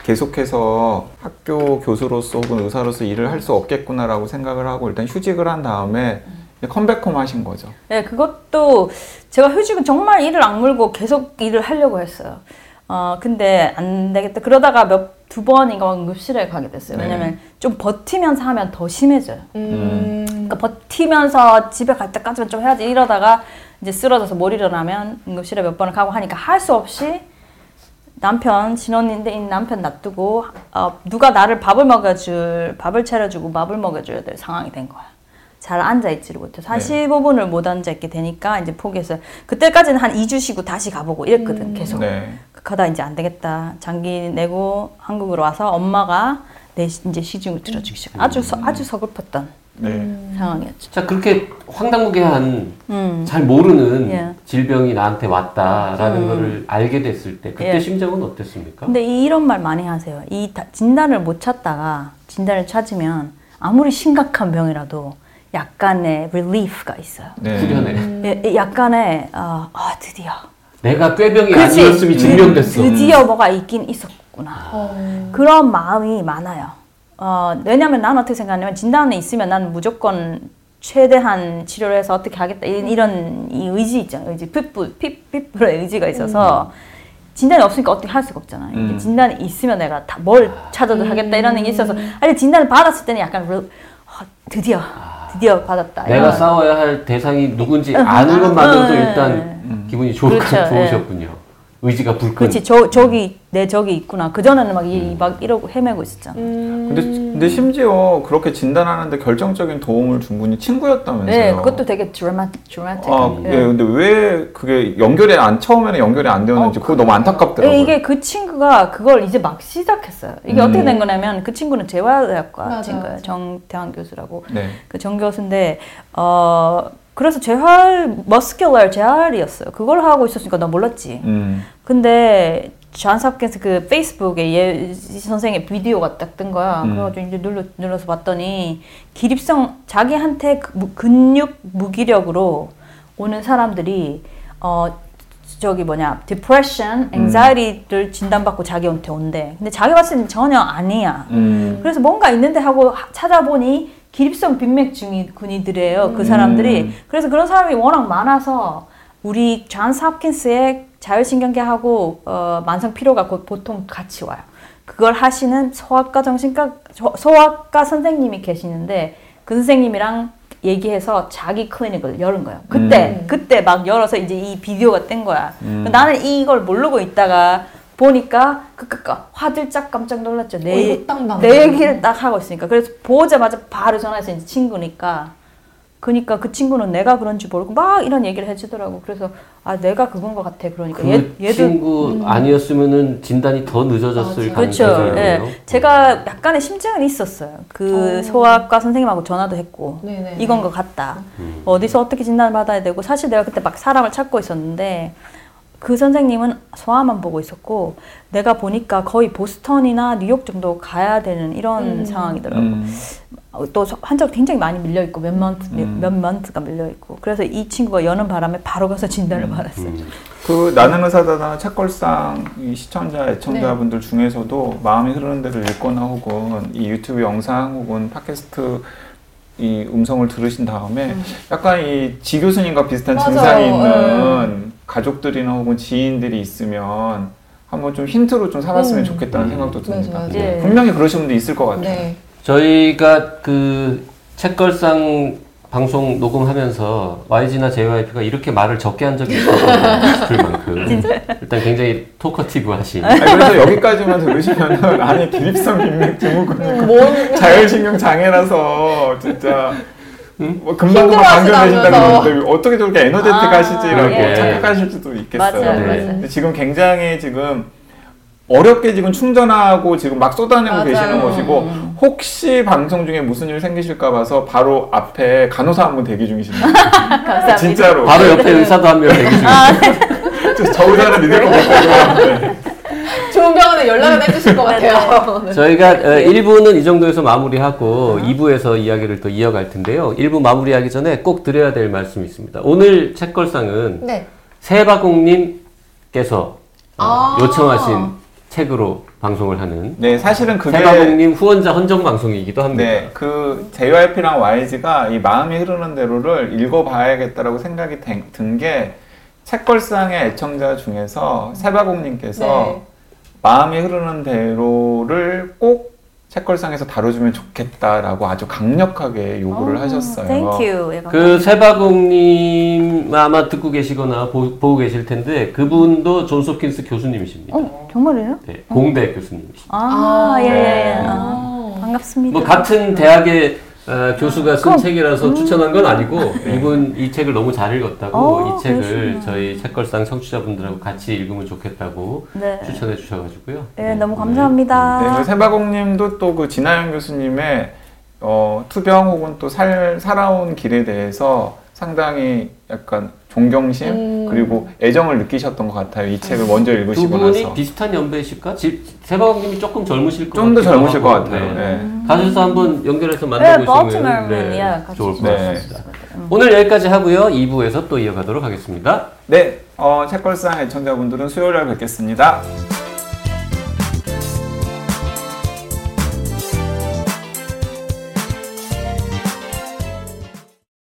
계속해서 학교 교수로서 혹은 의사로서 일을 할 수 없겠구나라고 생각을 하고 일단 휴직을 한 다음에 컴백홈 하신 거죠. 네, 그것도 제가 휴직은 정말 일을 악물고 계속 일을 하려고 했어요. 어, 근데 안 되겠다. 그러다가 몇, 두 번인가 응급실에 가게 됐어요. 네. 왜냐면 좀 버티면서 하면 더 심해져요. 음. 그러니까 버티면서 집에 갈 때까지만 좀 해야지 이러다가 이제 쓰러져서 못 일어나면 응급실에 몇 번을 가고 하니까 할 수 없이 남편 신혼인데 이 남편 놔두고 어, 누가 나를 밥을 먹여줄 밥을 차려주고 밥을 먹여줘야 될 상황이 된 거야. 잘 앉아 있지를 못해. 45분을 못 앉아 있게 되니까 이제 포기했어요. 그때까지는 한 2주 쉬고 다시 가보고 이랬거든 계속. 네. 가다 이제 안 되겠다. 장기 내고 한국으로 와서 엄마가 내 시- 이제 시중을 들어주기 시작. 아주 서, 아주 서글펐던 네. 상황이었죠. 자 그렇게 황당무계한 음. 잘 모르는 예. 질병이 나한테 왔다라는 음. 거를 알게 됐을 때 그때 예. 심정은 어땠습니까? 근데 이- 이런 말 많이 하세요. 이 다- 진단을 못 찾다가 진단을 찾으면 아무리 심각한 병이라도 약간의 relief가 있어요. 네. 후련해. 예, 예, 약간의 아, 아, 드디어 내가 꾀병이 그치? 아니었음이 증명됐어. 드디어 뭐가 있긴 있었구나. 어. 그런 마음이 많아요. 어, 왜냐면 난 어떻게 생각하냐면 진단에 있으면 난 무조건 최대한 치료를 해서 어떻게 하겠다 이- 이런 이 의지 있잖아요. 의지 핏불 핏 핏불의 의지가 있어서 진단이 없으니까 어떻게 할 수가 없잖아요. 음. 진단이 있으면 내가 다 뭘 찾아도 하겠다 이런 게 있어서 아니 진단을 받았을 때는 약간 르- 아, 드디어 드디어 받았다. 내가 이런. 싸워야 할 대상이 누군지 응. 아는 것만으로도 응. 일단 음. 기분이 좋, 그렇죠. <laughs> 좋으셨군요. 의지가 불끈. 그렇지 저 저기 내 저기 있구나. 그 전에는 막 이막 이러고 헤매고 있었잖아. 음. 근데, 근데 심지어 그렇게 진단하는데 결정적인 도움을 준 분이 친구였다면서요. 네, 그것도 되게 드라마틱, 드라마틱. 아, 예, 근데 왜 그게 연결이 안 처음에는 연결이 안 되었는지 그거 너무 안타깝더라고요. 예, 이게 그 친구가 그걸 이제 막 시작했어요. 이게 음. 어떻게 된 거냐면 그 친구는 재활의학과 친구예요. 정태환 교수라고. 네. 그정 교수인데 어 그래서 재활 muscular 재활이었어요. 그걸 하고 있었으니까 나 몰랐지. 음. 근데 존스홉킨스 그 페이스북에 얘 선생의 비디오가 딱 뜬 거야. 음. 그래가지고 이제 눌러 눌러서 봤더니 기립성 자기한테 그 무- 근육 무기력으로 오는 사람들이 어 저기 뭐냐 depression, anxiety를 진단받고 자기한테 온대. 근데 자기 봤을 때는 전혀 아니야. 음. 그래서 뭔가 있는데 하고 하- 찾아보니 기립성 빈맥증후군이들이에요. 그 사람들이. 음. 그래서 그런 사람이 워낙 많아서 우리 존스홉킨스의 자율신경계하고 어, 만성 피로가 곧 보통 같이 와요. 그걸 하시는 소아과 정신과 저- 소아과 선생님이 계시는데 그 선생님이랑 얘기해서 자기 클리닉을 열은 거예요. 그때 음. 그때 막 열어서 이제 이 비디오가 뜬 거야. 음. 나는 이걸 모르고 있다가 보니까 그, 그, 그 화들짝 깜짝 놀랐죠. 어, 내, 나오네. 내 얘기를 딱 하고 있으니까. 그래서 보자마자 바로 전화해서 이제 친구니까. 그니까 그 친구는 내가 그런지 모르고 막 이런 얘기를 해주더라고. 그래서 아 내가 그건 것 같아. 그러니까 그 얘, 얘도 친구 아니었으면은 진단이 더 늦어졌을 맞아. 가능성이 그렇죠. 예. 제가 약간의 심증은 있었어요. 그 어. 소아과 선생님하고 전화도 했고 네네. 이건 것 같다. 음. 어디서 어떻게 진단을 받아야 되고 사실 내가 그때 막 사람을 찾고 있었는데 그 선생님은 소아만 보고 있었고 내가 보니까 거의 보스턴이나 뉴욕 정도 가야 되는 이런 음. 상황이더라고. 음. 어, 또 서- 환자가 굉장히 많이 밀려 있고 몇 month 음. 몇 month가 밀려 있고 그래서 이 친구가 여는 바람에 바로 가서 진단을 받았어요. 음. 그 나는 의사다나 책걸상 이 시청자 애청자분들 네. 중에서도 마음이 흐르는 대로 읽거나 혹은 이 유튜브 영상 혹은 팟캐스트 이 음성을 들으신 다음에 약간 이 지 교수님과 비슷한 맞아요. 증상이 있는 가족들이나 혹은 지인들이 있으면 한번 좀 힌트로 좀 삼았으면 음. 좋겠다는 음. 생각도 듭니다. 맞아, 맞아. 예. 분명히 그러신 분도 있을 것 같아요. 네. 저희가 그 책걸상 방송 녹음하면서 YG나 JYP가 이렇게 말을 적게 한 적이. 싶을 <laughs> 만큼. 일단 굉장히 토커티브 하신. 아니, 그래서 여기까지만 들으시면은 아니 <laughs> 기립성 빈맥 증후군은 뭔 자율신경 장애라서 진짜 뭐 금방 금방 힘들어하시다면서. 감겨내신다고 그러는데 어떻게 저렇게 에너제틱하시지라고 아, 예. 착각하실 수도 있겠어요. 맞아요, 네. 맞아요. 근데 지금 굉장히 지금 어렵게 지금 충전하고 지금 막 쏟아내고 맞아요. 계시는 것이고 혹시 방송 중에 무슨 일 생기실까 봐서 바로 앞에 간호사 한 분 대기 중이십니다. <laughs> 감사합니다. 진짜로. 바로 옆에 의사도 한 명 대기 중이에요. <laughs> 저- 저 의사를 믿을 것 같아요. 네. <laughs> 좋은 병원에 연락을 해주실 것 같아요. <laughs> 네. 저희가 어, 1부는 이 정도에서 마무리하고 2부에서 이야기를 또 이어갈 텐데요. 1부 마무리하기 전에 꼭 드려야 될 말씀이 있습니다. 오늘 책걸상은 네. 세바공님께서 어, 아. 요청하신 책으로 방송을 하는 네, 사실은 그게 세바공님 후원자 헌정 방송이기도 합니다. 네, 그 JYP랑 YG가 이 마음이 흐르는 대로를 읽어봐야겠다라고 생각이 든게 책걸상의 애청자 중에서 세바공님께서 네. 마음이 흐르는 대로를 꼭 책걸상에서 다뤄주면 좋겠다라고 아주 강력하게 요구를 하셨어요. Thank you. 예, 그. 세바공님 아마 듣고 계시거나 보, 고 계실 텐데 그분도 존스홉킨스 교수님이십니다. 어, 정말이에요? 네, 공대 교수님이십니다. 아, 아. 예, 예, 예. 네. 아, 반갑습니다. 뭐 같은 대학의 어, 교수가 쓴 그럼, 책이라서 추천한 건 아니고 이분 이 책을 너무 잘 읽었다고 어, 이 책을 그러시구나. 저희 책걸상 청취자분들하고 같이 읽으면 좋겠다고 네. 추천해 주셔가지고요. 예, 너무 오늘 감사합니다. 네, 그 세바공님도 또 그 진아영 교수님의 어, 투병 혹은 또 살, 살아온 길에 대해서 상당히 약간 존경심 음. 그리고 애정을 느끼셨던 것 같아요. 이 책을 먼저 두 읽으시고 분이 나서 비슷한 연배실까? 지- 세바왕님이 조금 젊으실 것 좀더 같기도 젊으실 것. 같아요. 네. 네. 가셔서 한번 연결해서 네, 만나보시면. 같이 좋을 것 네. 같습니다. 오늘 여기까지 하고요. 2부에서 또 이어가도록 하겠습니다. 네, 어, 책걸상 애청자분들은 수요일 날 뵙겠습니다.